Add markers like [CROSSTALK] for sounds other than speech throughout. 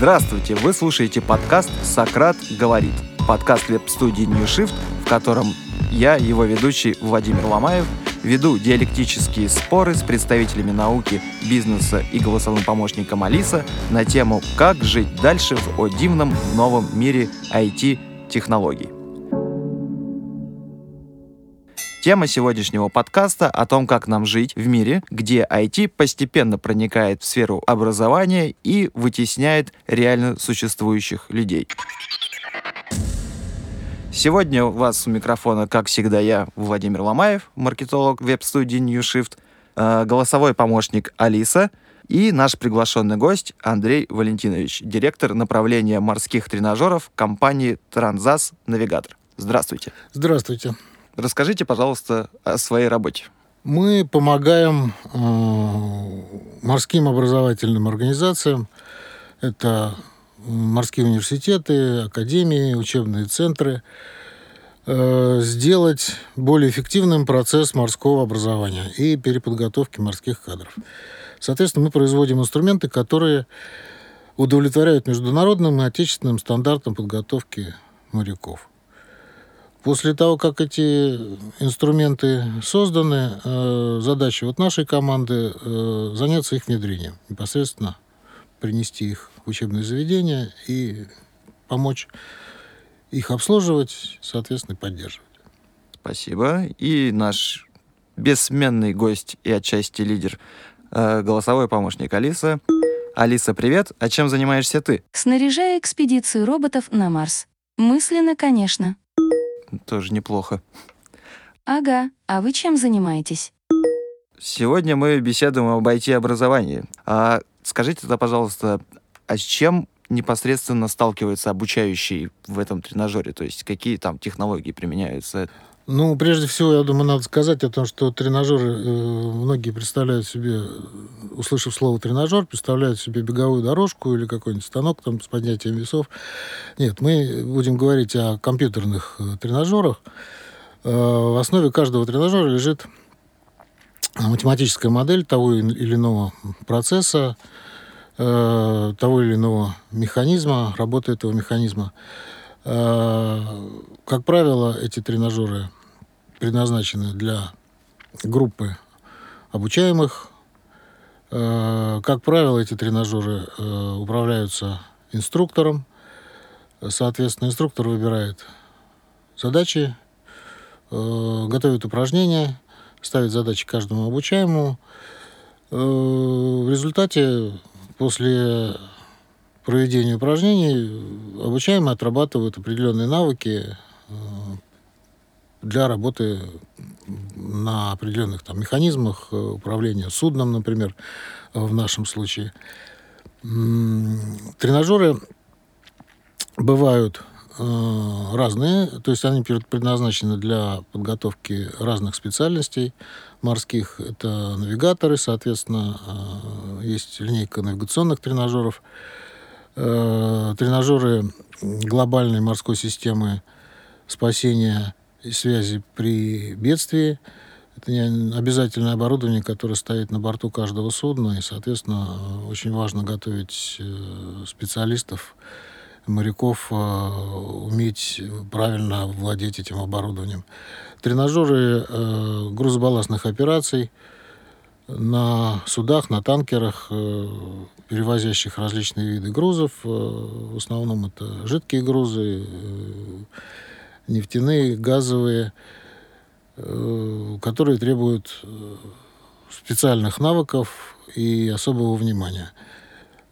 Здравствуйте! Вы слушаете подкаст «Сократ говорит». Подкаст веб-студии New Shift, в котором я, его ведущий Владимир Ломаев, веду диалектические споры с представителями науки, бизнеса и голосовым помощником Алиса на тему «Как жить дальше в о дивном новом мире IT-технологий». Тема сегодняшнего подкаста о том, как нам жить в мире, где IT постепенно проникает в сферу образования и вытесняет реально существующих людей. Сегодня у вас у микрофона, как всегда, я, Владимир Ломаев, маркетолог веб-студии New Shift, э, голосовой помощник Алиса и наш приглашенный гость Андрей Валентинович, директор направления морских тренажеров компании Транзас Навигатор. Здравствуйте. Здравствуйте. Расскажите, пожалуйста, о своей работе. Мы помогаем э, морским образовательным организациям. Это морские университеты, академии, учебные центры э, сделать более эффективным процесс морского образования и переподготовки морских кадров. Соответственно, мы производим инструменты, которые удовлетворяют международным и отечественным стандартам подготовки моряков. После того, как эти инструменты созданы, э, задача вот нашей команды э, заняться их внедрением, непосредственно принести их в учебные заведения и помочь их обслуживать, соответственно, поддерживать. Спасибо. И наш бессменный гость и отчасти лидер, э, голосовой помощник Алиса. Алиса, привет. А чем занимаешься ты? Снаряжаю экспедицию роботов на Марс. Мысленно, конечно. Тоже неплохо. Ага, а вы чем занимаетесь? Сегодня мы беседуем об IT-образовании. А скажите тогда, пожалуйста, а с чем непосредственно сталкивается обучающий в этом тренажере? То есть какие там технологии применяются? Ну, прежде всего, я думаю, надо сказать о том, что тренажеры, э, многие представляют себе, услышав слово тренажер, представляют себе беговую дорожку или какой-нибудь станок там с поднятием весов. Нет, мы будем говорить о компьютерных э, тренажерах. Э, в основе каждого тренажера лежит математическая модель того или иного процесса, того или иного механизма, работы этого механизма. Как правило, эти тренажеры предназначены для группы обучаемых. Э, как правило, эти тренажеры э, управляются инструктором. Соответственно, инструктор выбирает задачи, э, готовит упражнения, ставит задачи каждому обучаемому. В результате, после проведения упражнений, обучаемые отрабатывают определенные навыки для работы на определенных там, механизмах э, управления судном, например, э, в нашем случае. Тренажеры бывают э, разные, то есть они предназначены для подготовки разных специальностей морских. Это навигаторы, соответственно, есть линейка навигационных тренажеров, тренажеры глобальной морской системы спасения связи при бедствии. Это не обязательное оборудование, которое стоит на борту каждого судна, и, соответственно, очень важно готовить э, специалистов, моряков, э, уметь правильно владеть этим оборудованием. Тренажеры э, грузобалластных операций на судах, на танкерах, перевозящих различные виды грузов. В основном это жидкие грузы, нефтяные, газовые, э, которые требуют э, специальных навыков и особого внимания.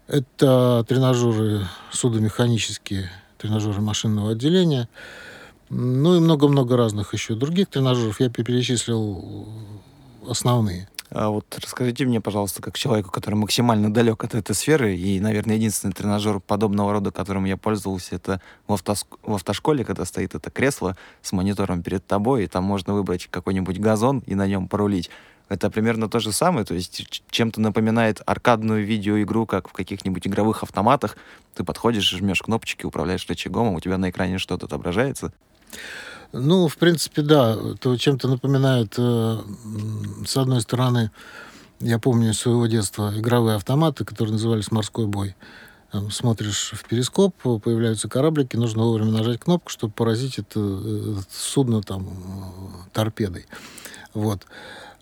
Это тренажеры судомеханические, тренажеры машинного отделения, ну и много-много разных еще других тренажеров. Я перечислил основные. А вот расскажите мне, пожалуйста, как человеку, который максимально далек от этой сферы, и, наверное, единственный тренажер подобного рода, которым я пользовался, это в, автос... в автошколе, когда стоит это кресло с монитором перед тобой, и там можно выбрать какой-нибудь газон и на нем порулить. Это примерно то же самое, то есть чем-то напоминает аркадную видеоигру, как в каких-нибудь игровых автоматах. Ты подходишь, жмешь кнопочки, управляешь рычагом, а у тебя на экране что-то отображается. Ну, в принципе, да. Это чем-то напоминает, э, с одной стороны, я помню из своего детства игровые автоматы, которые назывались «Морской бой». Там, смотришь в перископ, появляются кораблики, нужно вовремя нажать кнопку, чтобы поразить это, это судно там э, торпедой. Вот.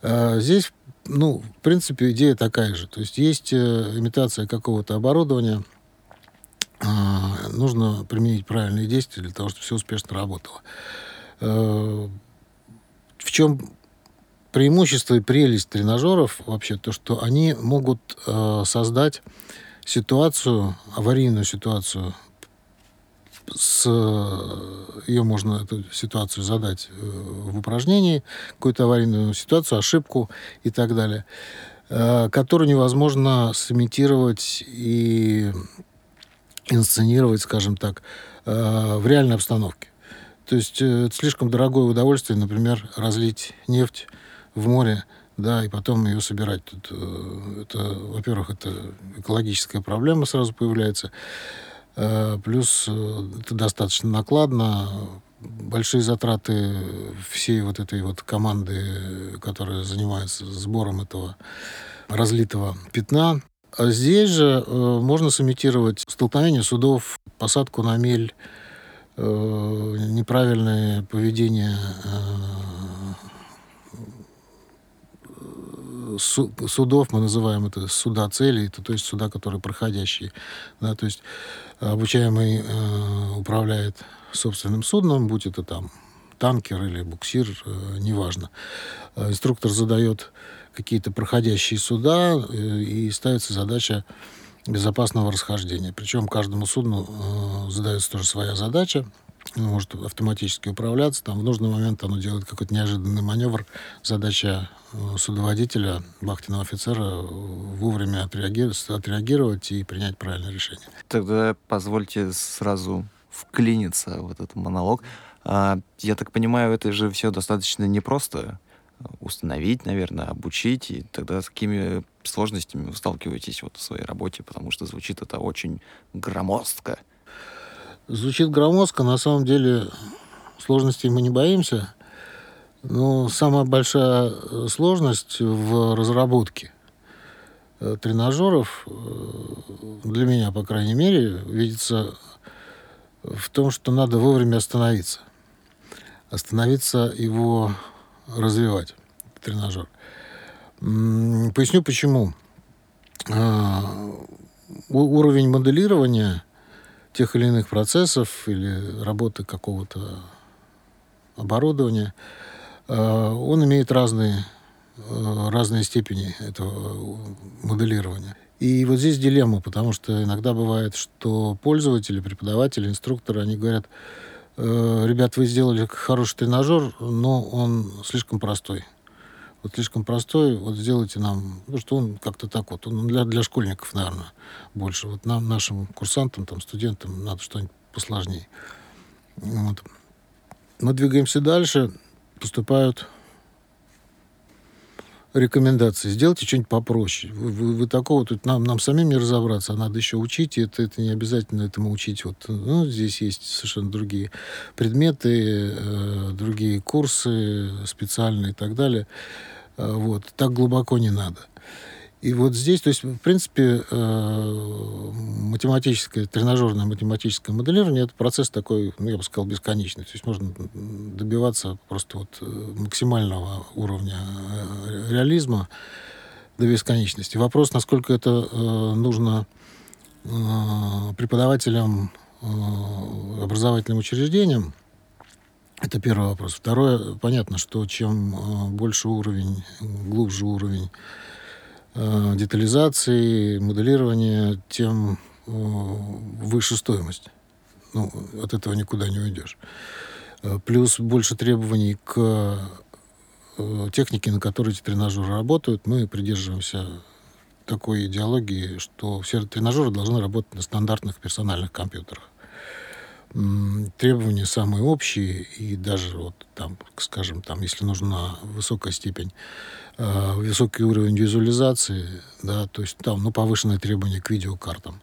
А здесь, ну, в принципе, идея такая же. То есть есть э, имитация какого-то оборудования, нужно применить правильные действия для того, чтобы все успешно работало. Э, в чем преимущество и прелесть тренажеров вообще то, что они могут э, создать ситуацию, аварийную ситуацию, с, ее можно эту ситуацию задать э, в упражнении, какую-то аварийную ситуацию, ошибку и так далее, которую невозможно сымитировать и инсценировать, скажем так, э, в реальной обстановке. То есть э, это слишком дорогое удовольствие, например, разлить нефть в море, да, и потом ее собирать. Тут, э, это, во-первых, это экологическая проблема сразу появляется. Плюс это достаточно накладно, большие затраты всей вот этой вот команды, которая занимается сбором этого разлитого пятна. А здесь же э, можно сымитировать столкновение судов, посадку на мель, э, неправильное поведение э, судов, мы называем это суда цели, это то есть суда, которые проходящие. Да, то есть обучаемый э, управляет собственным судном, будь это там танкер или буксир, э, неважно. Инструктор задает какие-то проходящие суда, э, и ставится задача безопасного расхождения. Причем каждому судну э, задается тоже своя задача. Оно может автоматически управляться. Там в нужный момент оно делает какой-то неожиданный маневр. Задача э, судоводителя, вахтенного офицера вовремя отреагировать, отреагировать и принять правильное решение. Тогда позвольте сразу вклиниться в этот монолог. А, я так понимаю, это же все достаточно непросто установить, наверное, обучить, и тогда с какими сложностями вы сталкиваетесь вот в своей работе, потому что звучит это очень громоздко. Звучит громоздко, на самом деле сложностей мы не боимся, но самая большая э, сложность в разработке э, тренажеров, э, для меня, по крайней мере, видится в том, что надо вовремя остановиться. Остановиться его развивать тренажер. Поясню почему. А, уровень моделирования тех или иных процессов или работы какого-то оборудования, а, он имеет разные, а, разные степени этого моделирования. И вот здесь дилемма, потому что иногда бывает, что пользователи, преподаватели, инструкторы, они говорят, ребят, вы сделали хороший тренажер, но он слишком простой. Вот слишком простой, вот сделайте нам, ну что он как-то так вот, он для, для школьников, наверное, больше. Вот нам, нашим курсантам, там, студентам надо что-нибудь посложнее. Вот. Мы двигаемся дальше, поступают рекомендации. Сделайте что-нибудь попроще. Вы, вы, вы такого тут нам, нам самим не разобраться, а надо еще учить, и это, это не обязательно этому учить. Вот, ну, здесь есть совершенно другие предметы, э, другие курсы специальные и так далее. Э, вот. Так глубоко не надо. И вот здесь, то есть, в принципе, э, математическое, тренажерное математическое моделирование это процесс такой, ну, я бы сказал, бесконечный. То есть можно добиваться просто вот э, максимального уровня э, реализма до бесконечности. Вопрос, насколько это нужно преподавателям, образовательным учреждениям, это первый вопрос. Второе, понятно, что чем больше уровень, глубже уровень детализации, моделирования, тем э, выше стоимость. Ну, от этого никуда не уйдешь. Э, плюс больше требований к технике, на которой эти тренажеры работают. Мы придерживаемся такой идеологии, что все тренажеры должны работать на стандартных персональных компьютерах. Требования самые общие, и даже вот там, скажем, там, если нужна высокая степень Э, высокий уровень визуализации, да, то есть там, ну, повышенные требования к видеокартам.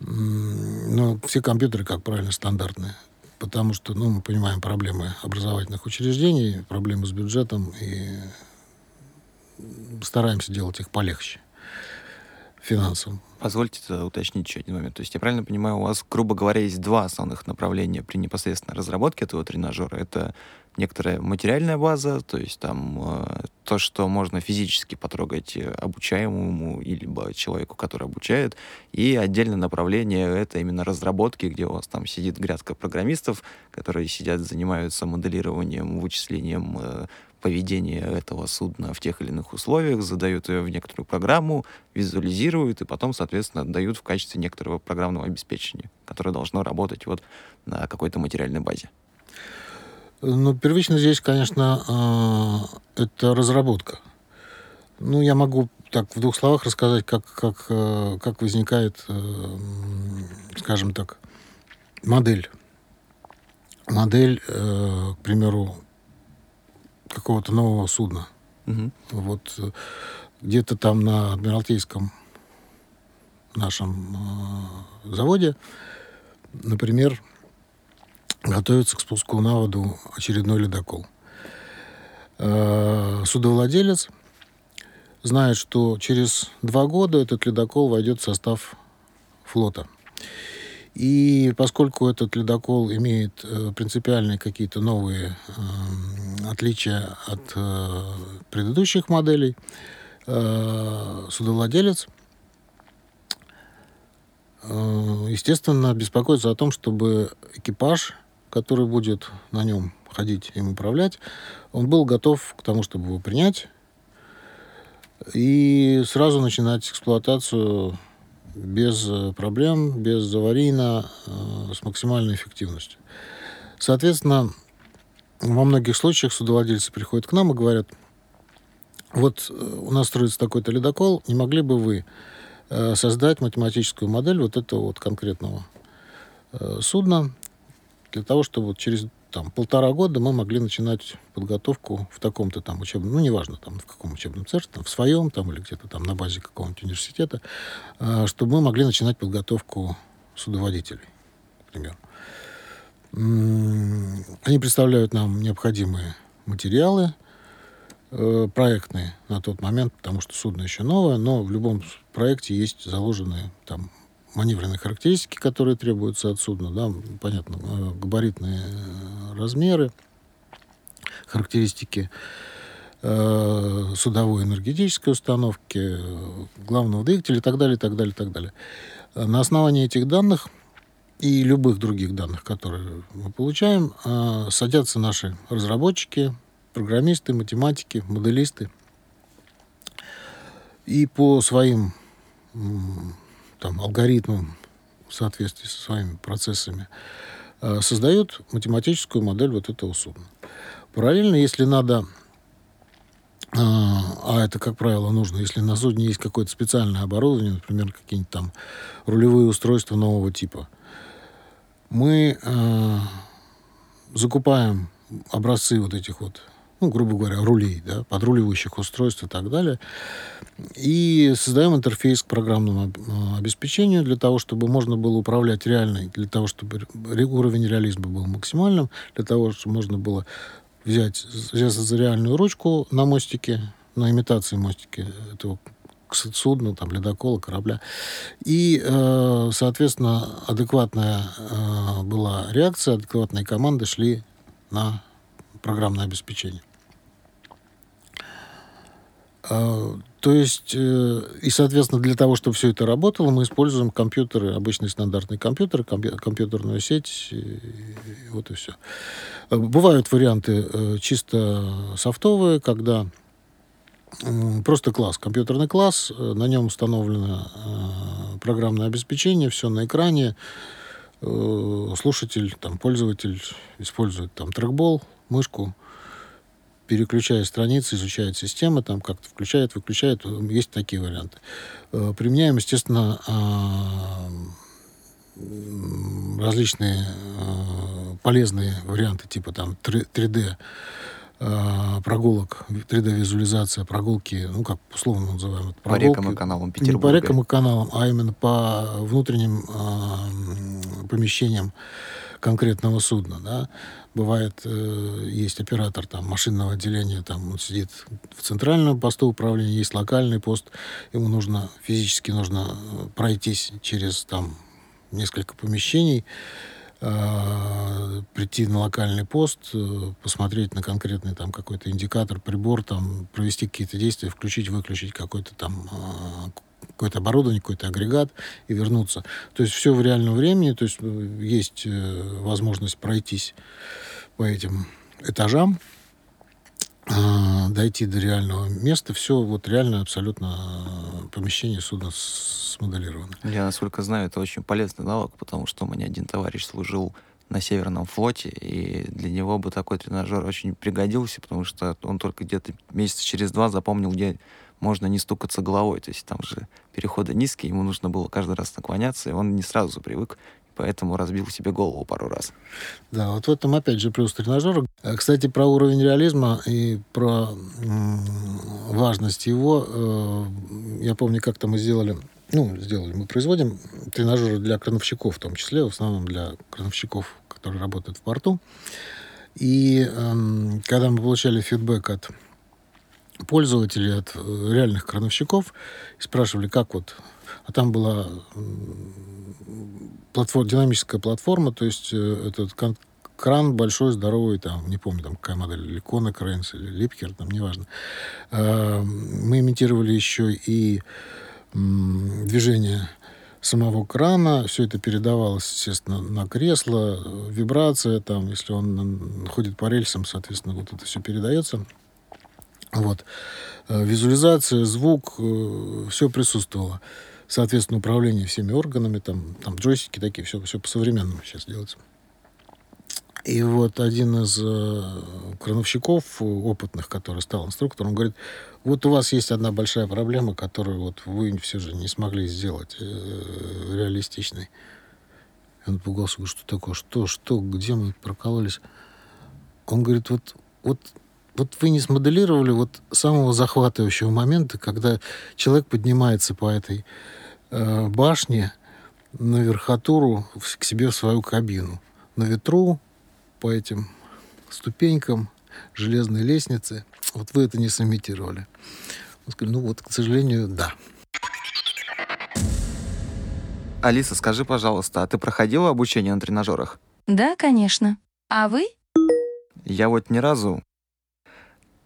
Но все компьютеры, как правильно, стандартные. Потому что, ну, мы понимаем проблемы образовательных учреждений, проблемы с бюджетом, и стараемся делать их полегче. Финансовым. Позвольте уточнить еще один момент. То есть я правильно понимаю, у вас, грубо говоря, есть два основных направления при непосредственной разработке этого тренажера. Это некоторая материальная база, то есть там э, то, что можно физически потрогать э, обучаемому либо человеку, который обучает, и отдельное направление — это именно разработки, где у вас там сидит грядка программистов, которые сидят, занимаются моделированием, вычислением э, поведения этого судна в тех или иных условиях, задают ее в некоторую программу, визуализируют и потом, соответственно, отдают в качестве некоторого программного обеспечения, которое должно работать вот на какой-то материальной базе. Ну, первично здесь, конечно, э, это разработка. Ну, я могу так в двух словах рассказать, как, как, э, как возникает, э, скажем так, модель. Модель, к примеру, какого-то нового судна. Угу. Вот где-то там на Адмиралтейском нашем заводе, например, готовится к спуску на воду очередной ледокол. Э, судовладелец знает, что через два года этот ледокол войдет в состав флота. И поскольку этот ледокол имеет э, принципиальные какие-то новые э, отличия от предыдущих моделей, судовладелец, естественно, беспокоится о том, чтобы экипаж который будет на нем ходить им управлять, он был готов к тому, чтобы его принять и сразу начинать эксплуатацию без проблем, без аварийно, э, с максимальной эффективностью. Соответственно, во многих случаях судовладельцы приходят к нам и говорят, вот э, у нас строится такой-то ледокол, не могли бы вы э, создать математическую модель вот этого вот конкретного судна, для того, чтобы вот через там, полтора года мы могли начинать подготовку в таком-то там учебном, ну, неважно, там, в каком учебном центре, там, в своем, там, или где-то там на базе какого-нибудь университета, э, чтобы мы могли начинать подготовку судоводителей, например. Они представляют нам необходимые материалы, э, проектные на тот момент, потому что судно еще новое, но в любом проекте есть заложенные там маневренные характеристики, которые требуются от судна, да, понятно, э, габаритные э, размеры, характеристики судовой энергетической установки, главного двигателя и так далее, и так далее, и так далее. На основании этих данных и любых других данных, которые мы получаем, э, садятся наши разработчики, программисты, математики, моделисты, и по своим там, алгоритмам в соответствии со своими процессами, э, создает математическую модель вот этого судна. Параллельно, если надо, э, а это, как правило, нужно, если на судне есть какое-то специальное оборудование, например, какие-нибудь там рулевые устройства нового типа, мы э, закупаем образцы вот этих вот ну, грубо говоря, рулей, да, подруливающих устройств и так далее. И создаем интерфейс к программному а, обеспечению для того, чтобы можно было управлять реальной, для того, чтобы уровень реализма был максимальным, для того, чтобы можно было взять, взяться за реальную ручку на мостике, на имитации мостики этого судна, там, ледокола, корабля. И, э, соответственно, адекватная э, была реакция, адекватные команды шли на программное обеспечение. А, то есть, э, и, соответственно, для того, чтобы все это работало, мы используем компьютеры, обычные стандартные компьютеры, компьютерную сеть, и вот и все. А, бывают варианты э, чисто софтовые, когда просто класс, компьютерный класс, э, на нем установлено программное обеспечение, все на экране, слушатель, там, пользователь использует там трекбол, мышку, переключая страницы, изучает системы, там как-то включает, выключает. Есть такие варианты. Э, применяем, естественно, различные полезные варианты, типа там 3D а, прогулок, 3D-визуализация, прогулки, ну, как условно называем это, прогулки. По рекам и каналам Петербурга. Не по рекам и каналам, а именно по внутренним э, помещениям конкретного судна, да. Бывает, э, есть оператор там машинного отделения, там он сидит в центральном посту управления, есть локальный пост, ему нужно физически нужно э, пройтись через там несколько помещений, э, прийти на локальный пост, э, посмотреть на конкретный там какой-то индикатор, прибор, там провести какие-то действия, включить, выключить какой-то там э, какое-то оборудование, какой-то агрегат и вернуться. То есть все в реальном времени, то есть э, есть возможность пройтись по этим этажам, дойти до реального места, все вот реально абсолютно э, помещение судна смоделировано. Я, насколько знаю, это очень полезный навык, потому что у меня один товарищ служил на Северном флоте, и для него бы такой тренажер очень пригодился, потому что он только где-то месяца через два запомнил, где можно не стукаться головой. То есть там же переходы низкие, ему нужно было каждый раз наклоняться, и он не сразу привык, поэтому разбил себе голову пару раз. Да, вот в этом опять же плюс тренажера. Кстати, про уровень реализма и про важность его. Э, я помню, как-то мы сделали, ну, сделали, мы производим тренажеры для крановщиков, в том числе, в основном для крановщиков, которые работают в порту. И э, когда мы получали фидбэк от пользователей, от э, реальных крановщиков, спрашивали, как вот... А там была платформа, динамическая платформа, то есть э, этот кран большой, здоровый, там, не помню, там, какая модель, или Cranes, или Липкер, там, неважно. А, мы имитировали еще и движение самого крана, все это передавалось, естественно, на кресло, вибрация, там, если он ходит по рельсам, соответственно, вот это все передается. Вот. Э, визуализация, звук, э, все присутствовало. Соответственно, управление всеми органами, там, там джойстики такие, все, все по-современному сейчас делается. И вот один из э, крановщиков опытных, который стал инструктором, он говорит, вот у вас есть одна большая проблема, которую вот вы все же не смогли сделать э, реалистичной. И он пугался, говорит, что такое, что, что, где мы прокололись. Он говорит, вот, вот вот вы не смоделировали вот самого захватывающего момента, когда человек поднимается по этой э, башне на верхотуру к себе в свою кабину. На ветру, по этим ступенькам, железной лестнице. Вот вы это не сымитировали. Он сказал, ну вот, к сожалению, да. Алиса, скажи, пожалуйста, а ты проходила обучение на тренажерах? Да, конечно. А вы? Я вот ни разу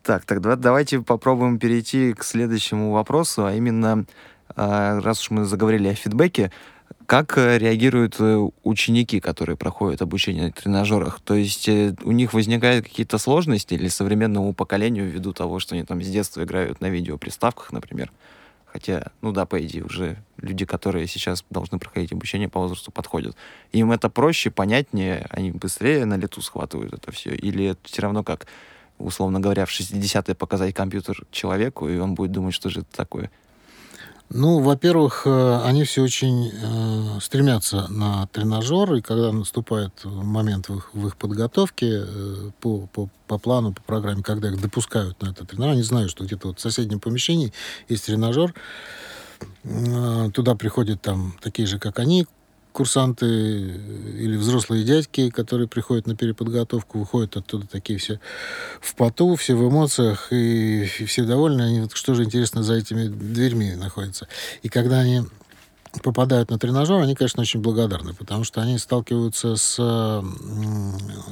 так, тогда давайте попробуем перейти к следующему вопросу, а именно, а, раз уж мы заговорили о фидбэке, как э, реагируют э, ученики, которые проходят обучение на тренажерах? То есть э, у них возникают какие-то сложности или современному поколению ввиду того, что они там с детства играют на видеоприставках, например? Хотя, ну да, по идее, уже люди, которые сейчас должны проходить обучение по возрасту, подходят. Им это проще, понятнее, они быстрее на лету схватывают это все? Или это все равно как условно говоря, в 60-е показать компьютер человеку, и он будет думать, что же это такое? Ну, во-первых, э, они все очень э, стремятся на тренажер, и когда наступает момент в их, в их подготовке э, по, по, по плану, по программе, когда их допускают на этот тренажер, они знают, что где-то вот в соседнем помещении есть тренажер, э, туда приходят там такие же, как они, курсанты или взрослые дядьки, которые приходят на переподготовку, выходят оттуда такие все в поту, все в эмоциях, и, и все довольны. Они, вот, что же интересно, за этими дверьми находятся. И когда они попадают на тренажер, они, конечно, очень благодарны, потому что они сталкиваются с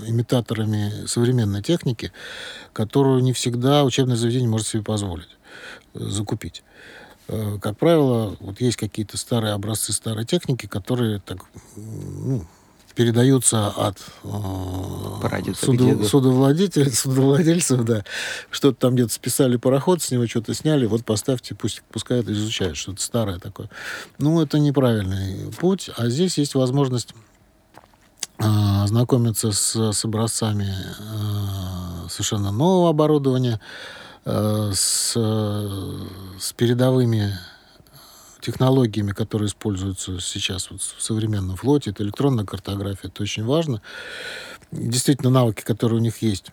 имитаторами современной техники, которую не всегда учебное заведение может себе позволить закупить. Э, как правило, вот есть какие-то старые образцы старой техники, которые так, ну, передаются от э, судов, судовладельцев, [LAUGHS] судовладельцев, да. Что-то там где-то списали пароход, с него что-то сняли, вот поставьте, пусть пускай это изучают, что-то старое такое. Ну, это неправильный путь, а здесь есть возможность э, знакомиться с, с образцами э, совершенно нового оборудования, Э, с, с передовыми технологиями, которые используются сейчас вот в современном флоте, это электронная картография, это очень важно. Действительно, навыки, которые у них есть,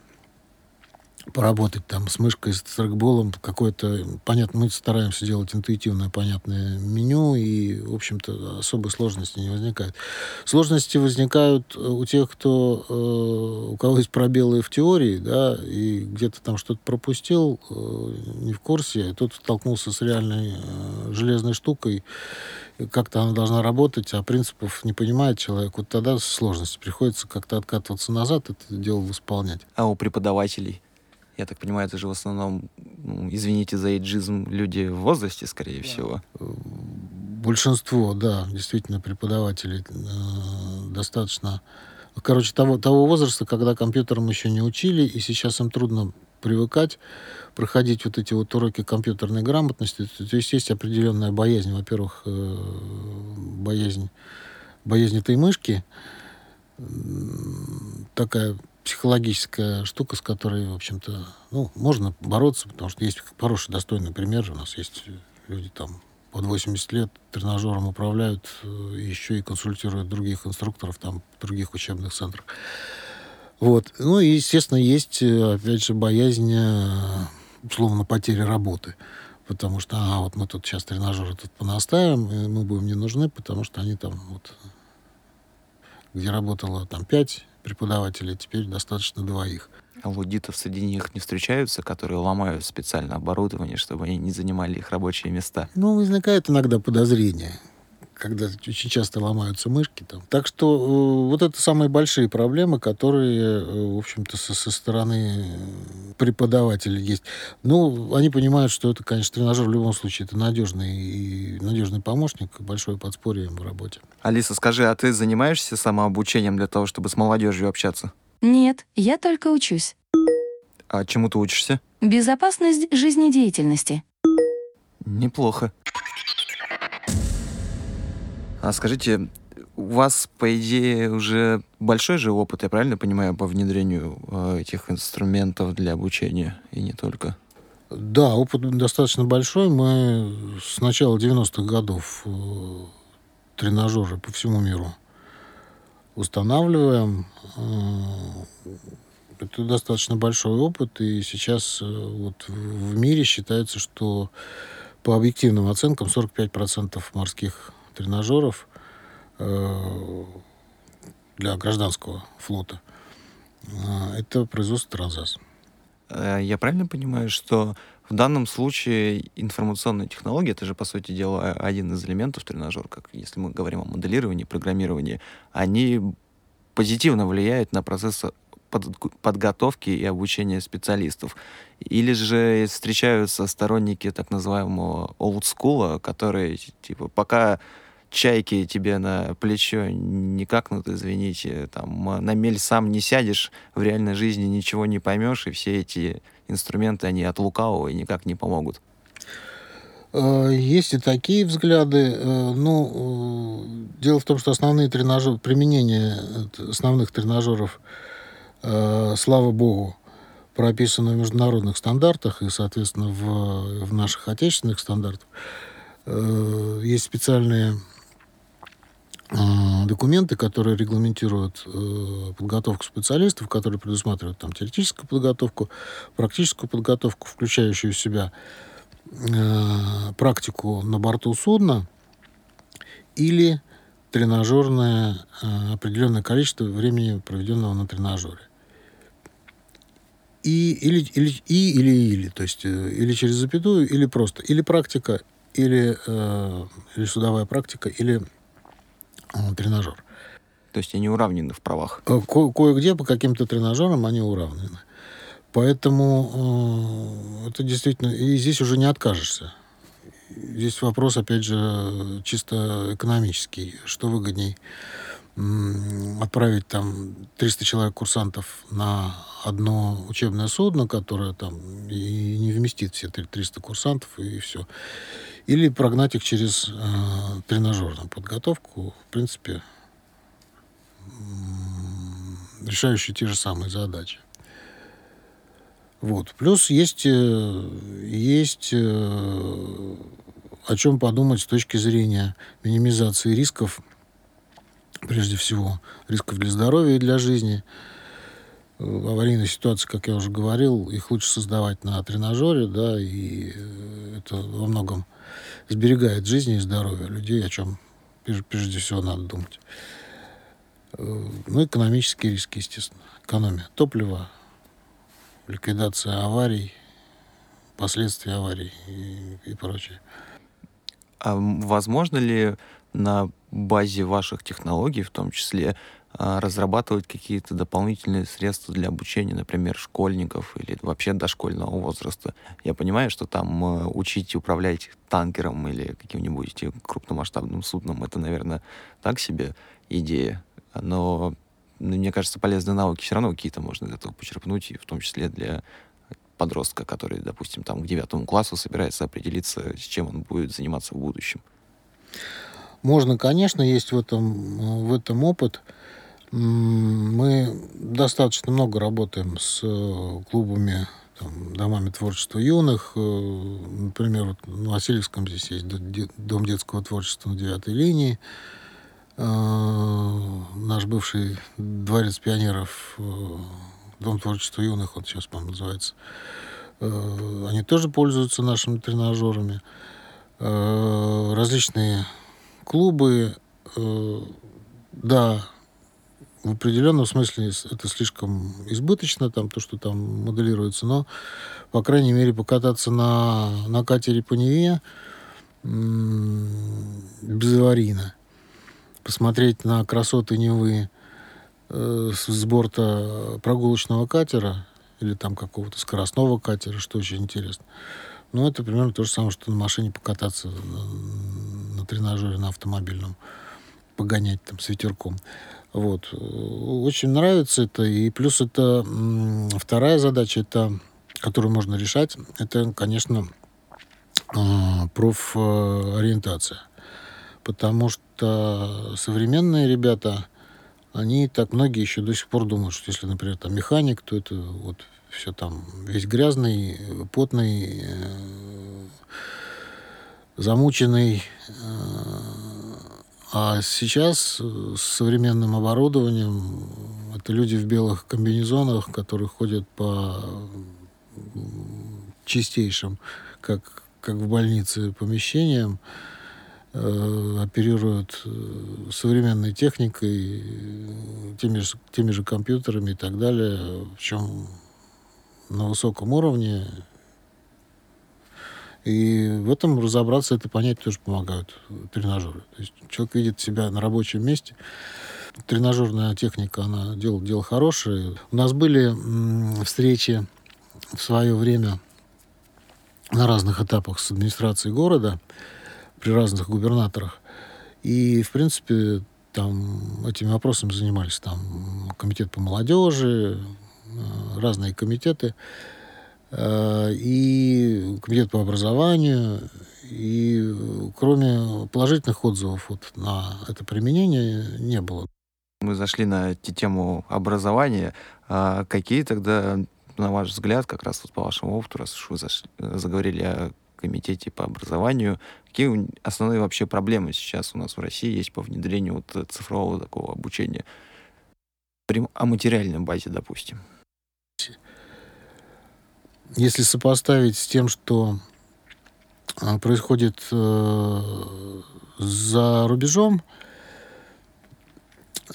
поработать там с мышкой, с трекболом, какое-то, понятно, мы стараемся делать интуитивное, понятное меню, и, в общем-то, особой сложности не возникает. Сложности возникают у тех, кто, э, у кого есть пробелы в теории, да, и где-то там что-то пропустил, э, не в курсе, и тот столкнулся с реальной э, железной штукой, как-то она должна работать, а принципов не понимает человек, вот тогда сложности. Приходится как-то откатываться назад, это дело восполнять. А у преподавателей? Я так понимаю, это же в основном, ну, извините за эйджизм, люди в возрасте, скорее да. всего. Большинство, да, действительно, преподавателей э, достаточно... Короче, того, того возраста, когда компьютером еще не учили, и сейчас им трудно привыкать, проходить вот эти вот уроки компьютерной грамотности. То есть есть определенная боязнь, во-первых, э, боязнь, боязнь этой мышки, такая психологическая штука, с которой, в общем-то, ну, можно бороться, потому что есть хороший, достойный пример. У нас есть люди там под 80 лет тренажером управляют, э, еще и консультируют других инструкторов там в других учебных центрах. Вот. Ну и, естественно, есть, э, опять же, боязнь, э, условно, потери работы. Потому что, а, вот мы тут сейчас тренажеры тут понаставим, мы будем не нужны, потому что они там вот где работало там пять преподавателей, теперь достаточно двоих. А среди них не встречаются, которые ломают специально оборудование, чтобы они не занимали их рабочие места? Ну, возникает иногда подозрение когда очень часто ломаются мышки. Там. Так что э, вот это самые большие проблемы, которые, э, в общем-то, со, со стороны преподавателей есть. Ну, они понимают, что это, конечно, тренажер в любом случае, это надежный, и надежный помощник, большое подспорье в работе. Алиса, скажи, а ты занимаешься самообучением для того, чтобы с молодежью общаться? Нет, я только учусь. А чему ты учишься? Безопасность жизнедеятельности. Неплохо. А скажите, у вас, по идее, уже большой же опыт, я правильно понимаю, по внедрению э, этих инструментов для обучения и не только? Да, опыт достаточно большой. Мы с начала 90-х годов э, тренажеры по всему миру устанавливаем. Э, это достаточно большой опыт, и сейчас вот в мире считается, что по объективным оценкам 45% морских тренажеров э, для гражданского флота. Э, это производство Транзас. Э, я правильно понимаю, что в данном случае информационные технологии, это же, по сути дела, один из элементов тренажера, как если мы говорим о моделировании, программировании, они позитивно влияют на процесс под, подготовки и обучения специалистов. Или же встречаются сторонники так называемого school, которые, типа, пока чайки тебе на плечо не какнут, извините, там, на мель сам не сядешь, в реальной жизни ничего не поймешь, и все эти инструменты, они от лукавого и никак не помогут. Э, есть и такие взгляды. Э, ну, э, дело в том, что основные тренажеры, применение основных тренажеров, слава богу, прописано в международных стандартах и, соответственно, в, в наших отечественных стандартах. Есть специальные документы, которые регламентируют э, подготовку специалистов, которые предусматривают там теоретическую подготовку, практическую подготовку, включающую в себя э, практику на борту судна или тренажерное э, определенное количество времени, проведенного на тренажере. И или, или, и, или, или, то есть э, или через запятую, или просто, или практика, или, э, или судовая практика, или тренажер. То есть они уравнены в правах? Э, ко- кое-где по каким-то тренажерам они уравнены. Поэтому э, это действительно... И здесь уже не откажешься. Здесь вопрос, опять же, чисто экономический. Что выгодней? отправить там 300 человек курсантов на одно учебное судно, которое там и не вместит все 300 курсантов, и все или прогнать их через э, тренажерную подготовку, в принципе, решающие те же самые задачи. Вот. Плюс есть, э, есть э, о чем подумать с точки зрения минимизации рисков, прежде всего, рисков для здоровья и для жизни. аварийные ситуации, как я уже говорил, их лучше создавать на тренажере, да, и э, это во многом сберегает жизни и здоровье людей, о чем прежде всего надо думать. Э, ну, экономические риски, естественно. Экономия топлива, ликвидация аварий, последствия аварий и, и прочее. А возможно ли на базе ваших технологий, в том числе, разрабатывать какие-то дополнительные средства для обучения, например, школьников или вообще дошкольного возраста. Я понимаю, что там э, учить управлять танкером или каким-нибудь крупномасштабным судном, это, наверное, так себе идея. Но ну, мне кажется, полезные навыки все равно какие-то можно из этого почерпнуть, и в том числе для подростка, который, допустим, там к девятому классу собирается определиться, с чем он будет заниматься в будущем. Можно, конечно, есть в этом, в этом опыт. Мы достаточно много работаем с э, клубами, там, домами творчества юных. Э, например, вот на Васильевском здесь есть Дом детского творчества на девятой линии. Э, наш бывший дворец пионеров, Дом творчества юных, он сейчас, по-моему, называется. Они тоже пользуются нашими тренажерами. Различные клубы, да, в определенном смысле это слишком избыточно, там, то, что там моделируется, но, по крайней мере, покататься на, на катере по Неве безаварийно. Посмотреть на красоты Невы э, с борта прогулочного катера или там какого-то скоростного катера, что очень интересно. Ну, это примерно то же самое, что на машине покататься на, на тренажере, на автомобильном, погонять там с ветерком. Вот. Очень нравится это. И плюс это вторая задача, это, которую можно решать, это, конечно, а, профориентация. Потому что современные ребята, они так многие еще до сих пор думают, что если, например, там механик, то это вот все там весь грязный, потный, э, замученный, э, а сейчас э, с современным оборудованием это люди в белых комбинезонах, которые ходят по чистейшим, как, как в больнице, помещениям, э, оперируют э, современной техникой, теми же, теми же компьютерами и так далее, в чем на высоком уровне и в этом разобраться, это понять тоже помогают тренажеры. То есть человек видит себя на рабочем месте. Тренажерная техника, она дело, дело хорошее. У нас были встречи в свое время на разных этапах с администрацией города, при разных губернаторах. И, в принципе, там этими вопросами занимались там комитет по молодежи, э, разные комитеты. Э, и комитет по образованию. И кроме положительных отзывов вот на это применение не было. Мы зашли на тему образования. А какие тогда, на ваш взгляд, как раз вот по вашему опыту, раз уж вы зашли, заговорили о комитете по образованию, какие основные вообще проблемы сейчас у нас в России есть по внедрению вот цифрового такого обучения? О материальной базе, допустим если сопоставить с тем, что а, происходит э, за рубежом,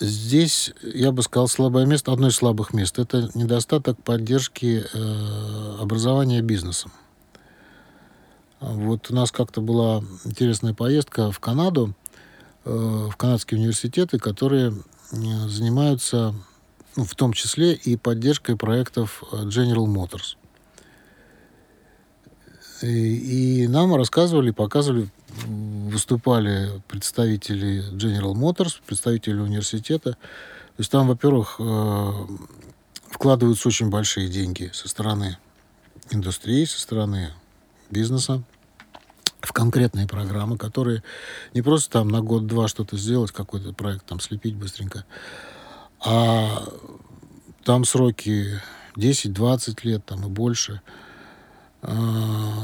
здесь, я бы сказал, слабое место, одно из слабых мест, это недостаток поддержки э, образования бизнесом. Вот у нас как-то была интересная поездка в Канаду, э, в канадские университеты, которые занимаются ну, в том числе и поддержкой проектов General Motors – и, нам рассказывали, показывали, выступали представители General Motors, представители университета. То есть там, во-первых, э, вкладываются очень большие деньги со стороны индустрии, со стороны бизнеса в конкретные программы, которые не просто там на год-два что-то сделать, какой-то проект там слепить быстренько, а там сроки 10-20 лет там и больше –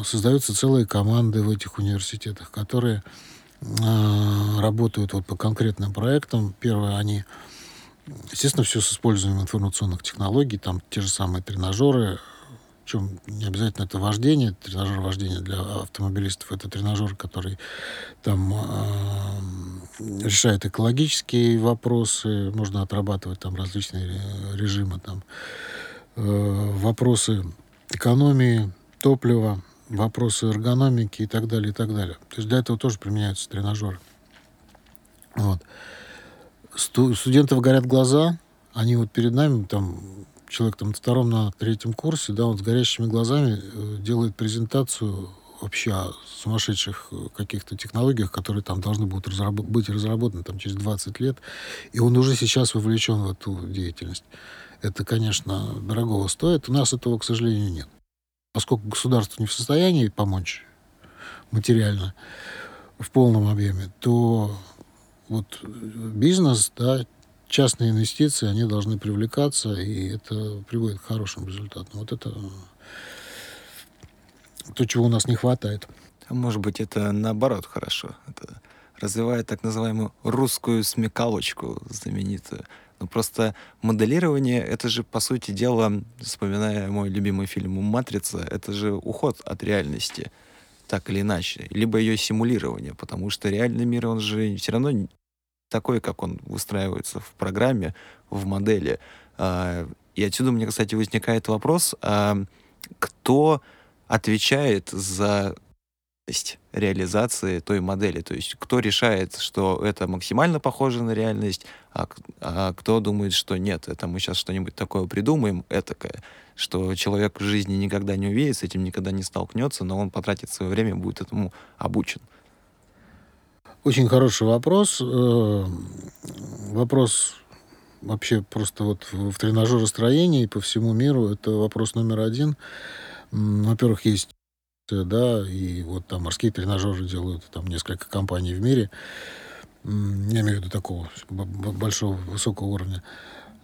создаются целые команды в этих университетах, которые а, работают вот по конкретным проектам. Первое, они естественно, все с использованием информационных технологий, там те же самые тренажеры, причем не обязательно это вождение, тренажер вождения для автомобилистов, это тренажер, который там э, решает экологические вопросы, можно отрабатывать там различные режимы, там э, вопросы экономии топлива, вопросы эргономики и так далее, и так далее. То есть для этого тоже применяются тренажеры. Вот. Сту- студентов горят глаза, они вот перед нами там человек там на втором, на третьем курсе, да, он с горящими глазами э, делает презентацию вообще о сумасшедших э, каких-то технологиях, которые там должны будут разработ- быть разработаны там через 20 лет, и он уже сейчас вовлечен в эту деятельность. Это, конечно, дорогого стоит. У нас этого, к сожалению, нет. Поскольку государство не в состоянии помочь материально в полном объеме, то вот бизнес, да, частные инвестиции, они должны привлекаться, и это приводит к хорошим результатам. Вот это то, чего у нас не хватает. А может быть, это наоборот хорошо. Это развивает так называемую русскую смекалочку знаменитую. Но просто моделирование — это же, по сути дела, вспоминая мой любимый фильм «Матрица», это же уход от реальности, так или иначе. Либо ее симулирование, потому что реальный мир, он же все равно такой, как он выстраивается в программе, в модели. А, и отсюда у меня, кстати, возникает вопрос, а кто отвечает за реализации той модели. То есть кто решает, что это максимально похоже на реальность, а, а кто думает, что нет, это мы сейчас что-нибудь такое придумаем, этакое, что человек в жизни никогда не увидит, с этим никогда не столкнется, но он потратит свое время, будет этому обучен. Очень хороший вопрос. Э, вопрос вообще просто вот в тренажеростроении по всему миру это вопрос номер один. Во-первых, есть да, и вот там морские тренажеры делают там несколько компаний в мире. Я имею в виду такого большого, высокого уровня.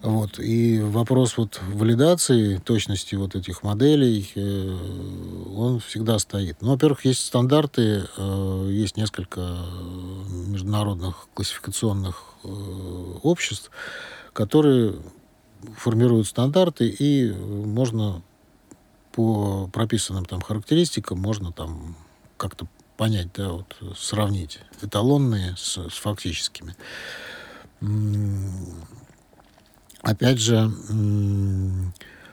Вот. И вопрос вот валидации точности вот этих моделей, э, он всегда стоит. Ну, во-первых, есть стандарты, э, есть несколько международных классификационных э, обществ, которые формируют стандарты, и можно по прописанным там характеристикам можно там как-то понять, да, вот сравнить эталонные с, с фактическими опять же,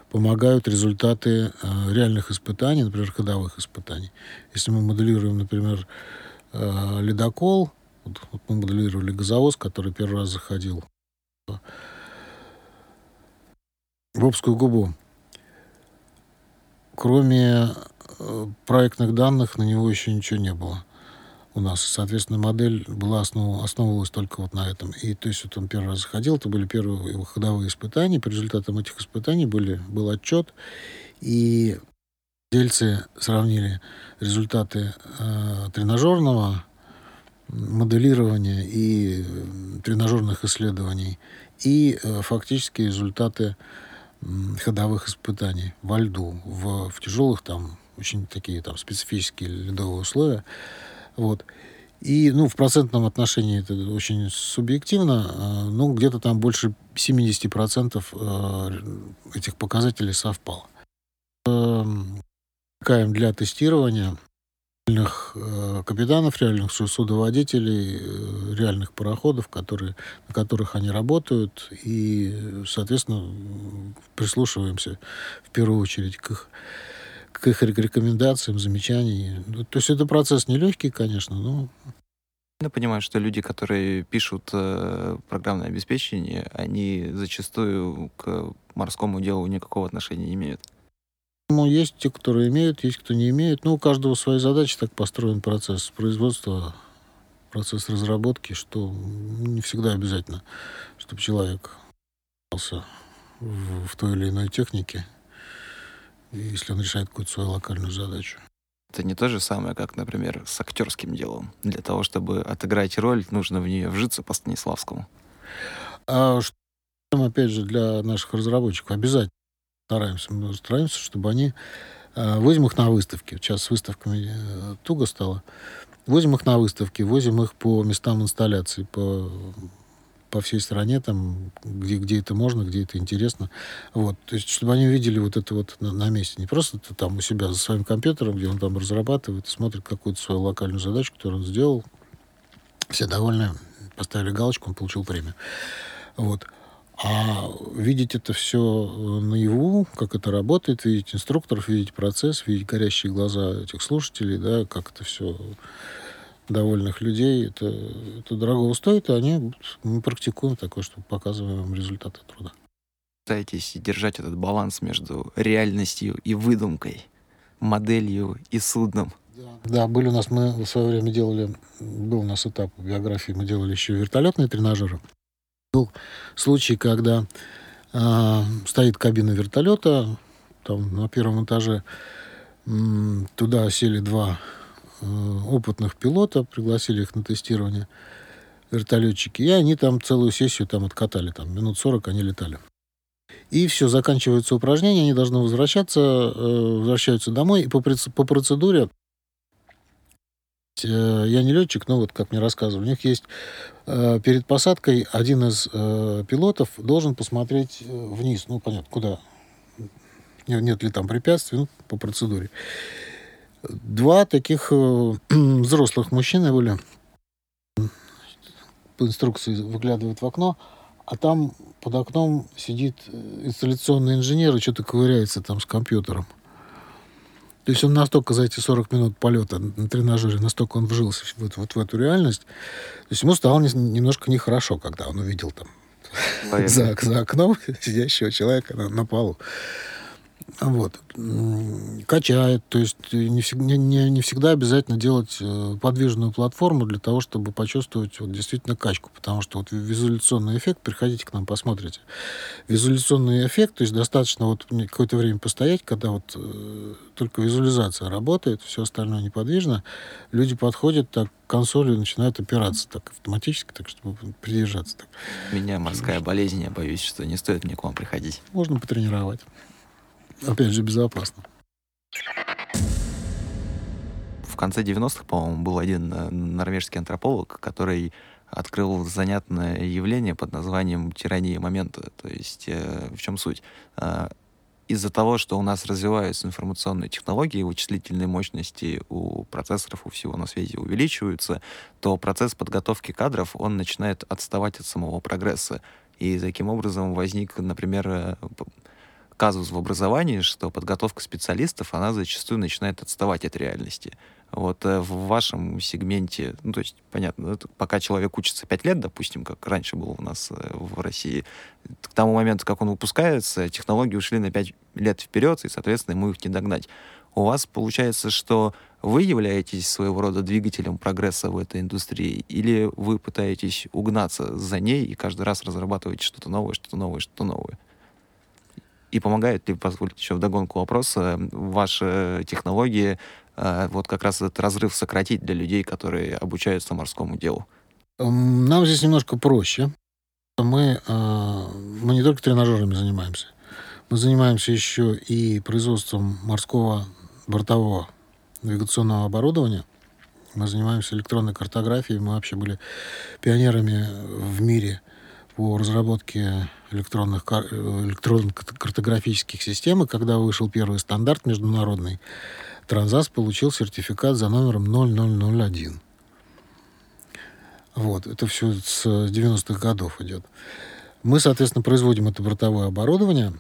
помогают результаты э, реальных испытаний, например, ходовых испытаний. Если мы моделируем, например, э, ледокол, вот, мы моделировали газовоз, который первый раз заходил в Обскую губу. Кроме э, проектных данных на него еще ничего не было у нас. Соответственно, модель была основ, основывалась только вот на этом. И то есть вот он первый раз заходил, это были первые его ходовые испытания. По результатам этих испытаний были, был отчет. И дельцы сравнили результаты э, тренажерного моделирования и э, тренажерных исследований и э, фактически результаты ходовых испытаний во льду, в, в тяжелых там очень такие там специфические ледовые условия. Вот. И, ну, в процентном отношении это очень субъективно, но где-то там больше 70% а, этих показателей совпало. Эм, Каем для тестирования реальных э, капитанов, реальных судоводителей, э, реальных пароходов, которые, на которых они работают, и, соответственно, прислушиваемся в первую очередь к их к их рекомендациям, замечаниям. Ну, то есть это процесс нелегкий, конечно, но... Я понимаю, что люди, которые пишут э, программное обеспечение, они зачастую к морскому делу никакого отношения не имеют. Ну, есть те, которые имеют, есть кто не имеет. Ну, у каждого свои задачи, так построен процесс производства, процесс разработки, что не всегда обязательно, чтобы человек в, в той или иной технике если он решает какую-то свою локальную задачу. Это не то же самое, как, например, с актерским делом. Для того, чтобы отыграть роль, нужно в нее вжиться по Станиславскому. А что, опять же, для наших разработчиков обязательно стараемся, мы стараемся, чтобы они... А, возим их на выставки. Сейчас с выставками э, туго стало. Возим их на выставки, возим их по местам инсталляции, по по всей стране, там, где, где это можно, где это интересно. Вот. То есть, чтобы они увидели вот это вот на, на месте. Не просто там у себя за своим компьютером, где он там разрабатывает смотрит какую-то свою локальную задачу, которую он сделал. Все довольны, поставили галочку, он получил премию. Вот. А видеть это все э, наяву, как это работает, видеть инструкторов, видеть процесс, видеть горящие глаза этих слушателей, да, как это все довольных людей, это, это дорого стоит, и они, мы практикуем такое, что показываем результаты труда. Пытаетесь держать этот баланс между реальностью и выдумкой, моделью и судном. Да, были у нас, мы в свое время делали, был у нас этап биографии, мы делали еще вертолетные тренажеры. Был случай, когда э, стоит кабина вертолета, там на первом этаже э, туда сели два э, опытных пилота, пригласили их на тестирование вертолетчики, и они там целую сессию там откатали, там минут 40 они летали. И все, заканчивается упражнение, они должны возвращаться, э, возвращаются домой, и по, по процедуре я не летчик, но вот как мне рассказывали, у них есть э, перед посадкой один из э, пилотов должен посмотреть вниз, ну понятно, куда, нет ли там препятствий, ну, по процедуре. Два таких [CLEARS THROAT] взрослых мужчины были, по инструкции выглядывают в окно, а там под окном сидит инсталляционный инженер и что-то ковыряется там с компьютером. То есть он настолько за эти 40 минут полета на тренажере, настолько он вжился вот, вот в эту реальность, то есть ему стало не, немножко нехорошо, когда он увидел там за, за окном сидящего человека на, на полу. Вот. Качает, то есть не, не, не, всегда обязательно делать э, подвижную платформу для того, чтобы почувствовать вот, действительно качку, потому что вот визуляционный эффект, приходите к нам, посмотрите. Визуляционный эффект, то есть достаточно вот какое-то время постоять, когда вот э, только визуализация работает, все остальное неподвижно, люди подходят так к консоли и начинают опираться так автоматически, так чтобы придержаться. Так. У меня морская болезнь, я боюсь, что не стоит мне к вам приходить. Можно потренировать опять же, безопасно. В конце 90-х, по-моему, был один э, норвежский антрополог, который открыл занятное явление под названием тирания момента. То есть э, в чем суть? Э, из-за того, что у нас развиваются информационные технологии, вычислительные мощности у процессоров, у всего на свете увеличиваются, то процесс подготовки кадров, он начинает отставать от самого прогресса. И таким образом возник, например, э, казус в образовании, что подготовка специалистов, она зачастую начинает отставать от реальности. Вот э, в вашем сегменте, ну, то есть, понятно, пока человек учится 5 лет, допустим, как раньше было у нас э, в России, к тому моменту, как он выпускается, технологии ушли на 5 лет вперед, и, соответственно, ему их не догнать. У вас получается, что вы являетесь своего рода двигателем прогресса в этой индустрии, или вы пытаетесь угнаться за ней и каждый раз разрабатывать что-то новое, что-то новое, что-то новое? И помогает ли, позвольте еще вдогонку вопроса, ваши технологии э, вот как раз этот разрыв сократить для людей, которые обучаются морскому делу? Нам здесь немножко проще. Мы, э, мы не только тренажерами занимаемся. Мы занимаемся еще и производством морского бортового навигационного оборудования. Мы занимаемся электронной картографией. Мы вообще были пионерами в мире по разработке электронных, электронных картографических систем, и когда вышел первый стандарт международный, Транзас получил сертификат за номером 0001. Вот, это все с 90-х годов идет. Мы, соответственно, производим это бортовое оборудование.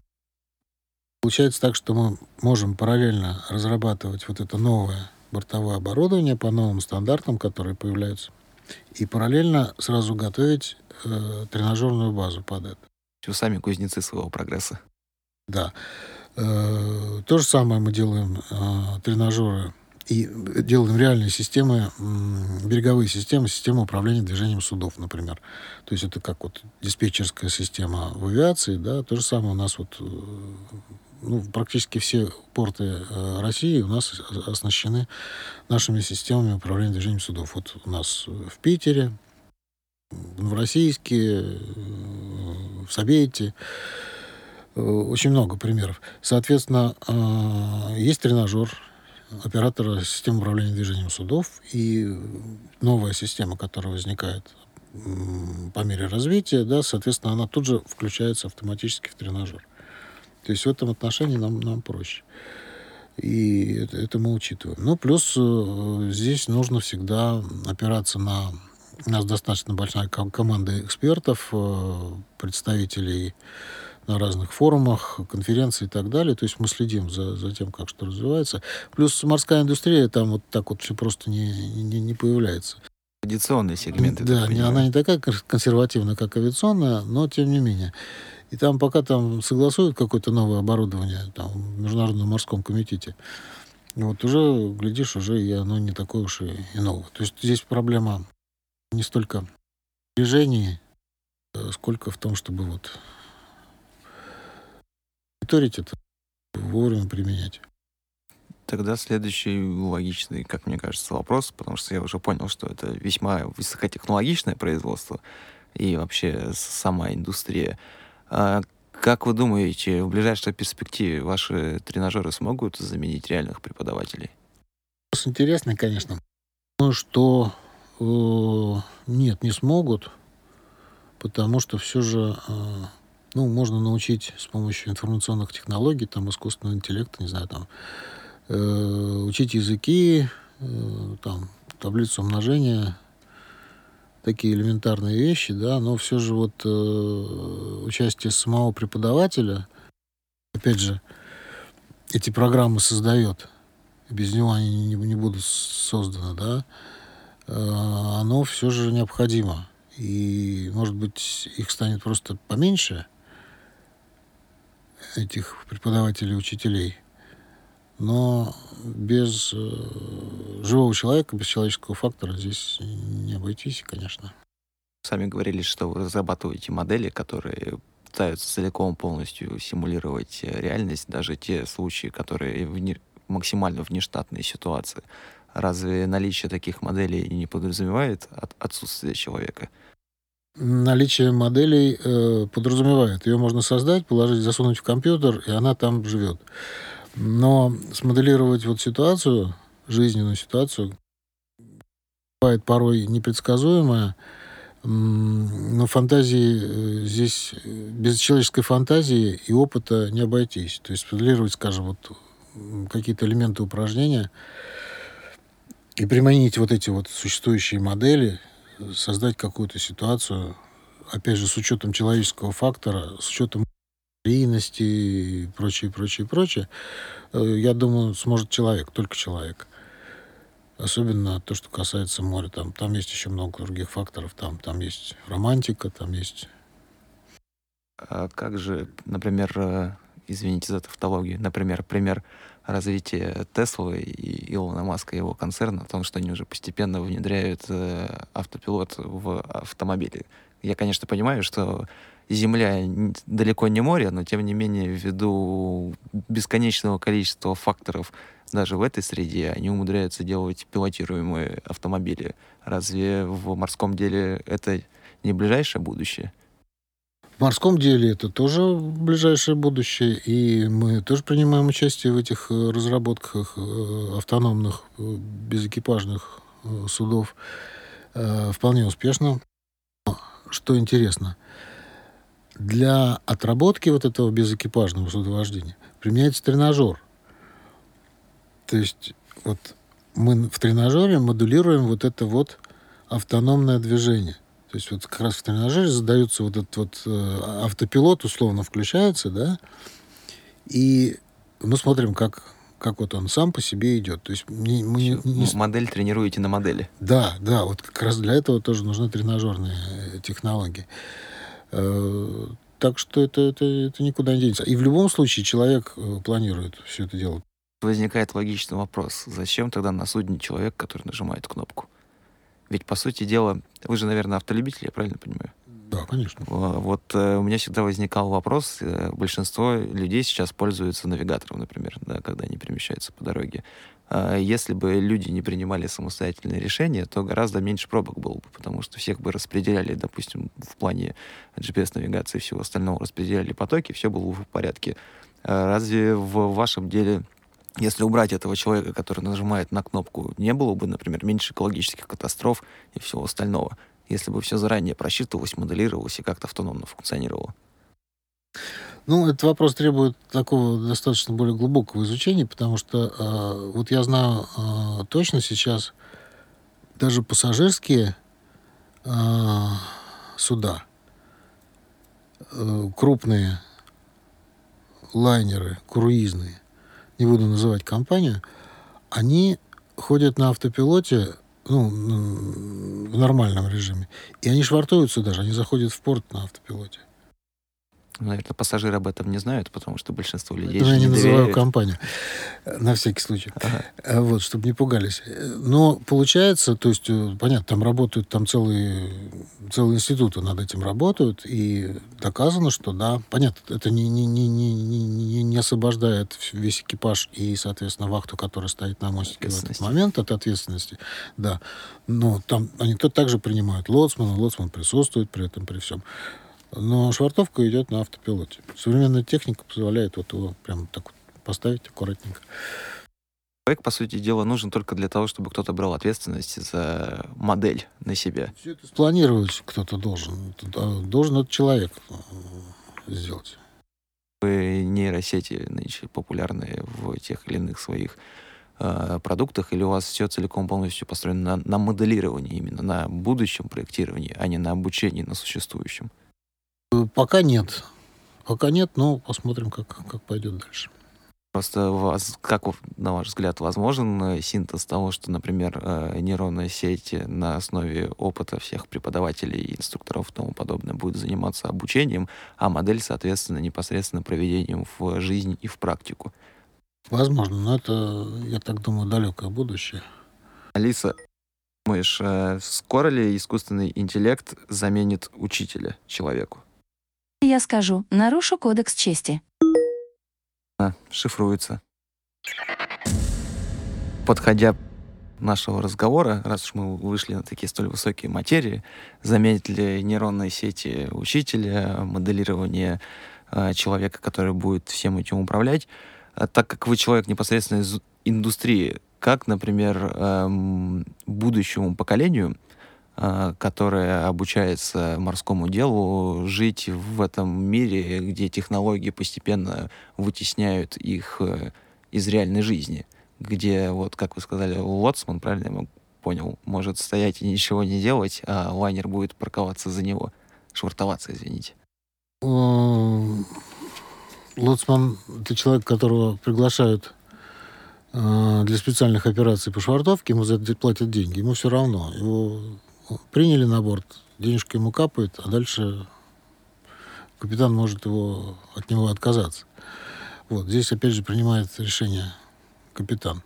Получается так, что мы можем параллельно разрабатывать вот это новое бортовое оборудование по новым стандартам, которые появляются, и параллельно сразу готовить э, тренажерную базу под это. Вы сами кузнецы своего прогресса. Да. Э, то же самое мы делаем э, тренажеры и делаем реальные системы, береговые системы, системы управления движением судов, например. То есть это как вот диспетчерская система в авиации, да, то же самое у нас вот э, ну, практически все порты России у нас оснащены нашими системами управления движением судов. Вот у нас в Питере, в Новороссийске, в Совете. Э, очень много примеров. Соответственно, э, есть тренажер оператора системы управления движением судов, и новая система, которая возникает по мере развития, да, соответственно, она тут же включается автоматически в тренажер. То есть в этом отношении нам, нам проще. И это, это мы учитываем. Ну, плюс э, здесь нужно всегда опираться на... У нас достаточно большая команда экспертов, э, представителей на разных форумах, конференции и так далее. То есть мы следим за, за тем, как что развивается. Плюс морская индустрия, там вот так вот все просто не, не, не появляется. Традиционные сегменты. Да, не, она не такая консервативная, как авиационная, но тем не менее. И там пока там согласуют какое-то новое оборудование там, в Международном морском комитете, вот уже, глядишь, уже и оно не такое уж и, и новое. То есть здесь проблема не столько в движении, э, сколько в том, чтобы вот мониторить это, вовремя применять. Тогда следующий логичный, как мне кажется, вопрос, потому что я уже понял, что это весьма высокотехнологичное производство и вообще сама индустрия. А как вы думаете, в ближайшей перспективе ваши тренажеры смогут заменить реальных преподавателей? Вопрос интересный, конечно. Ну, что нет, не смогут, потому что все же э, ну, можно научить с помощью информационных технологий, там, искусственного интеллекта, не знаю, там, э, учить языки, э, там, таблицу умножения, такие элементарные вещи, да, но все же вот э, участие самого преподавателя, опять же, эти программы создает, без него они не, будут созданы, да, э, оно все же необходимо. И, может быть, их станет просто поменьше, этих преподавателей, учителей. Но без э, живого человека, без человеческого фактора здесь не обойтись, конечно. Сами говорили, что вы разрабатываете модели, которые пытаются целиком полностью симулировать э, реальность, даже те случаи, которые вне, максимально внештатные ситуации. Разве наличие таких моделей не подразумевает от, отсутствие человека? Наличие моделей э, подразумевает. Ее можно создать, положить, засунуть в компьютер, и она там живет. Но смоделировать вот ситуацию, жизненную ситуацию, бывает порой непредсказуемая, но фантазии э, здесь, без человеческой фантазии и опыта не обойтись. То есть смоделировать, скажем, вот какие-то элементы упражнения и применить вот эти вот существующие модели, создать какую-то ситуацию, опять же, с учетом человеческого фактора, с учетом аварийности и прочее, прочее, прочее, э, я думаю, сможет человек, только человек. Особенно то, что касается моря. Там, там есть еще много других факторов. Там, там есть романтика, там есть... А как же, например, э, извините за тавтологию, например, пример развития Теслы и Илона Маска и его концерна, о том, что они уже постепенно внедряют э, автопилот в автомобили. Я, конечно, понимаю, что Земля далеко не море, но тем не менее, ввиду бесконечного количества факторов даже в этой среде, они умудряются делать пилотируемые автомобили. Разве в морском деле это не ближайшее будущее? В морском деле это тоже ближайшее будущее, и мы тоже принимаем участие в этих э, разработках э, автономных э, безэкипажных судов вполне успешно. Что интересно, для отработки вот этого безэкипажного судовождения применяется тренажер. То есть вот мы в тренажере модулируем вот это вот автономное движение. То есть вот как раз в тренажере задается вот этот вот э, автопилот, условно включается, да, и мы смотрим, как, как вот он сам по себе идет. То есть не, мы не, не... Модель тренируете на модели. Да, да, вот как раз для этого тоже нужны тренажерные э, технологии. Э, так что это, это, это никуда не денется. И в любом случае человек планирует все это делать. Возникает логичный вопрос. Зачем тогда на судне человек, который нажимает кнопку? Ведь, по сути дела, вы же, наверное, автолюбитель, я правильно понимаю? Да, конечно. Вот э, у меня всегда возникал вопрос. Э, большинство людей сейчас пользуются навигатором, например, да, когда они перемещаются по дороге. Э, если бы люди не принимали самостоятельные решения, то гораздо меньше пробок было бы, потому что всех бы распределяли, допустим, в плане GPS-навигации и всего остального, распределяли потоки, все было бы в порядке. Э, разве в вашем деле если убрать этого человека, который нажимает на кнопку, не было бы, например, меньше экологических катастроф и всего остального. если бы все заранее просчитывалось, моделировалось и как-то автономно функционировало? Ну, этот вопрос требует такого достаточно более глубокого изучения, потому что э, вот я знаю э, точно сейчас даже пассажирские э, суда, э, крупные лайнеры, круизные, не буду называть компанию, они ходят на автопилоте ну, в нормальном режиме. И они швартуются даже, они заходят в порт на автопилоте. Наверное, пассажиры об этом не знают, потому что большинство людей... Я не, не называю компанию, на всякий случай. Ага. А Вот, чтобы не пугались. Но получается, то есть, э, понятно, там работают, там целые, целые институты над этим работают, и доказано, что да, понятно, это не, не, не, не, не, не освобождает весь экипаж и, соответственно, вахту, которая стоит на мостике в этот момент от ответственности. Да. Но там они то также принимают лоцмана, лоцман присутствует при этом, при всем. Но швартовка идет на автопилоте. Современная техника позволяет вот его прям так вот поставить аккуратненько. Человек, по сути дела, нужен только для того, чтобы кто-то брал ответственность за модель на себя. Все это спланировать кто-то должен. Должен этот человек э, сделать. Вы нейросети нынче популярны в тех или иных своих э, продуктах, или у вас все целиком полностью построено на, на моделировании, именно на будущем проектировании, а не на обучении на существующем? Э, Пока нет. Пока нет, но посмотрим, как, как пойдет дальше. Просто вас, как на ваш взгляд возможен э, синтез того, что, например, э, нейронная сеть на основе опыта всех преподавателей, инструкторов и тому подобное будет заниматься обучением, а модель, соответственно, непосредственно проведением в жизнь и в практику? Возможно, но это, я так думаю, далекое будущее. Алиса, думаешь, скоро ли искусственный интеллект заменит учителя человеку? Я скажу, нарушу кодекс чести. А, шифруется. Подходя нашего разговора, раз уж мы вышли на такие столь высокие материи, заметят ли нейронные сети учителя, моделирование э, человека, который будет всем этим управлять, А так как вы человек непосредственно из индустрии, как, например, эм, будущему поколению, э, которое обучается морскому делу, жить в этом мире, где технологии постепенно вытесняют их э, из реальной жизни, где, вот, как вы сказали, лоцман, правильно я понял, может стоять и ничего не делать, а лайнер будет парковаться за него, швартоваться, извините. Лоцман — это человек, которого приглашают э, для специальных операций по швартовке, ему за это платят деньги. Ему все равно. Его приняли на борт, денежка ему капает, а дальше капитан может его, от него отказаться. Вот. Здесь, опять же, принимает решение капитан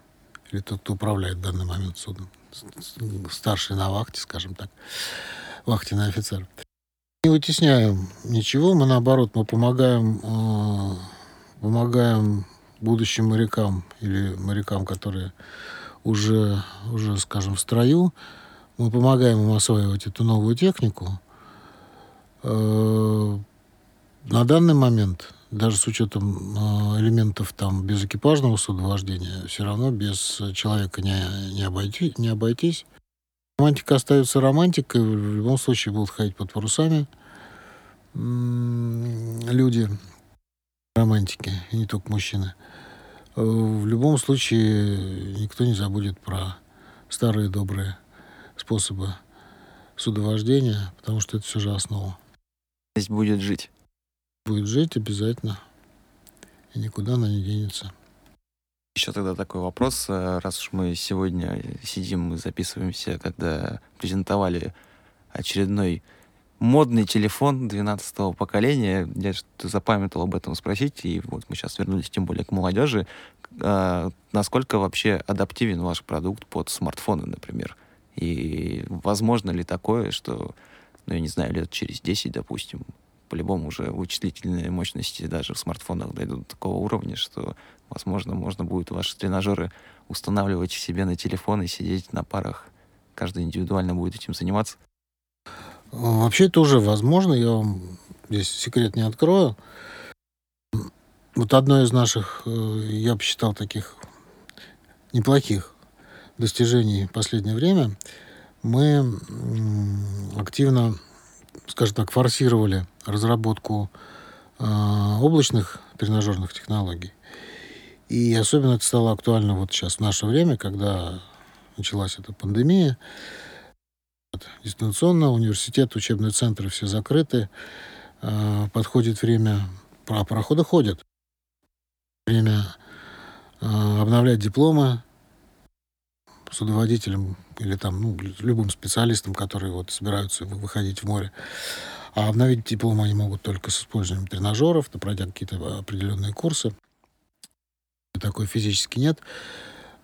или тот, кто управляет в данный момент судном. Старший на вахте, скажем так. Вахтенный офицер не вытесняем ничего, мы наоборот, мы помогаем, э, помогаем будущим морякам или морякам, которые уже, уже, скажем, в строю, мы помогаем им осваивать эту новую технику. Э, на данный момент, даже с учетом э, элементов там безэкипажного судовождения, все равно без человека не, не, обойти, не обойтись. Романтика остается романтикой, в любом случае будут ходить под парусами люди, романтики, и не только мужчины. Э, В любом случае никто не забудет про старые добрые способы судовождения, потому что это все же основа. Здесь будет жить. Будет жить обязательно, и никуда она не денется. Еще тогда такой вопрос, э, раз уж мы сегодня сидим и записываемся, когда презентовали очередной модный телефон 12 поколения, я что-то запамятовал об этом спросить, и вот мы сейчас вернулись тем более к молодежи. Э, Насколько вообще адаптивен ваш продукт под смартфоны, например? И возможно ли такое, что, ну, я не знаю, лет через 10, допустим, по-любому уже вычислительные мощности даже в смартфонах дойдут до такого уровня, что, возможно, можно будет ваши тренажеры устанавливать себе на телефон и сидеть на парах. Каждый индивидуально будет этим заниматься. Вообще это уже возможно, я вам здесь секрет не открою. Вот одно из наших, э, я бы считал, таких неплохих достижений в последнее время, мы активно, скажем так, форсировали разработку э, облачных тренажерных технологий. И особенно это стало актуально вот сейчас, в наше время, когда началась эта пандемия. Дистанционно, университет, учебные центры все закрыты. Э, подходит время, а пароходы ходят. Время э, обновлять дипломы, судоводителям или там, ну, любым специалистам, которые вот собираются выходить в море. А обновить диплом они могут только с использованием тренажеров, то пройдя какие-то определенные курсы. Такой физически нет.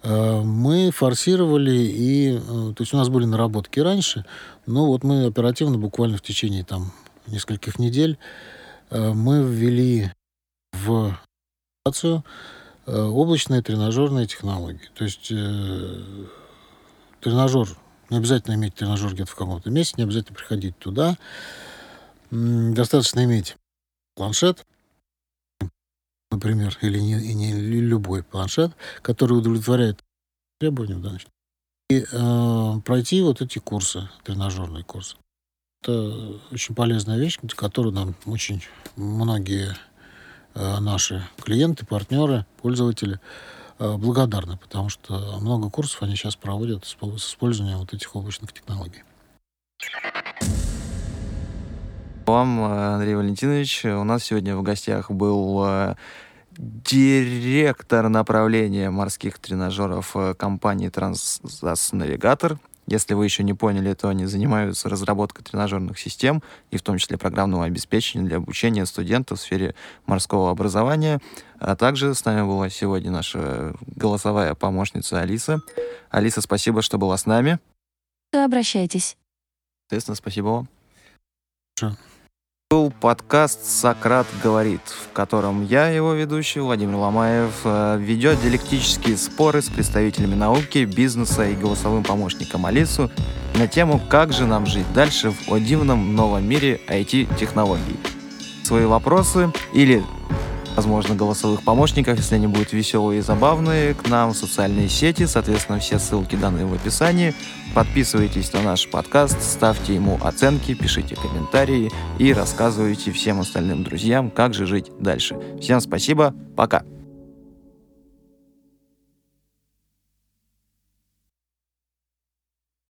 Э, мы форсировали, и, э, то есть у нас были наработки раньше, но вот мы оперативно, буквально в течение там нескольких недель, э, мы ввели в облачные тренажерные технологии. То есть тренажер, не обязательно иметь тренажер где-то в каком-то месте, не обязательно приходить туда. Достаточно иметь планшет, например, или не, и не любой планшет, который удовлетворяет требованиям, да, и э, пройти вот эти курсы, тренажерные курсы. Это очень полезная вещь, которую нам очень многие э, наши клиенты, партнеры, пользователи Э, благодарны, потому что много курсов они сейчас проводят с, использованием вот этих облачных технологий. Вам, э, Андрей Валентинович, у нас сегодня в гостях был э, директор направления морских тренажеров компании Navigator если вы еще не поняли, то они занимаются разработкой тренажерных систем и в том числе программного обеспечения для обучения студентов в сфере морского образования. А также с нами была сегодня наша голосовая помощница Алиса. Алиса, спасибо, что была с нами. Обращайтесь. Естественно, спасибо вам. Что? Был подкаст «Сократ говорит», в котором я, его ведущий Владимир Ломаев, э, ведет диалектические споры с представителями науки, бизнеса и голосовым помощником Алису на тему «Как же нам жить дальше в о дивном новом мире IT-технологий». Свои вопросы или возможно, голосовых помощников, если они будут веселые и забавные, к нам в социальные сети. Соответственно, все ссылки даны в описании. Подписывайтесь на наш подкаст, ставьте ему оценки, пишите комментарии и рассказывайте всем остальным друзьям, как же жить дальше. Всем спасибо, пока!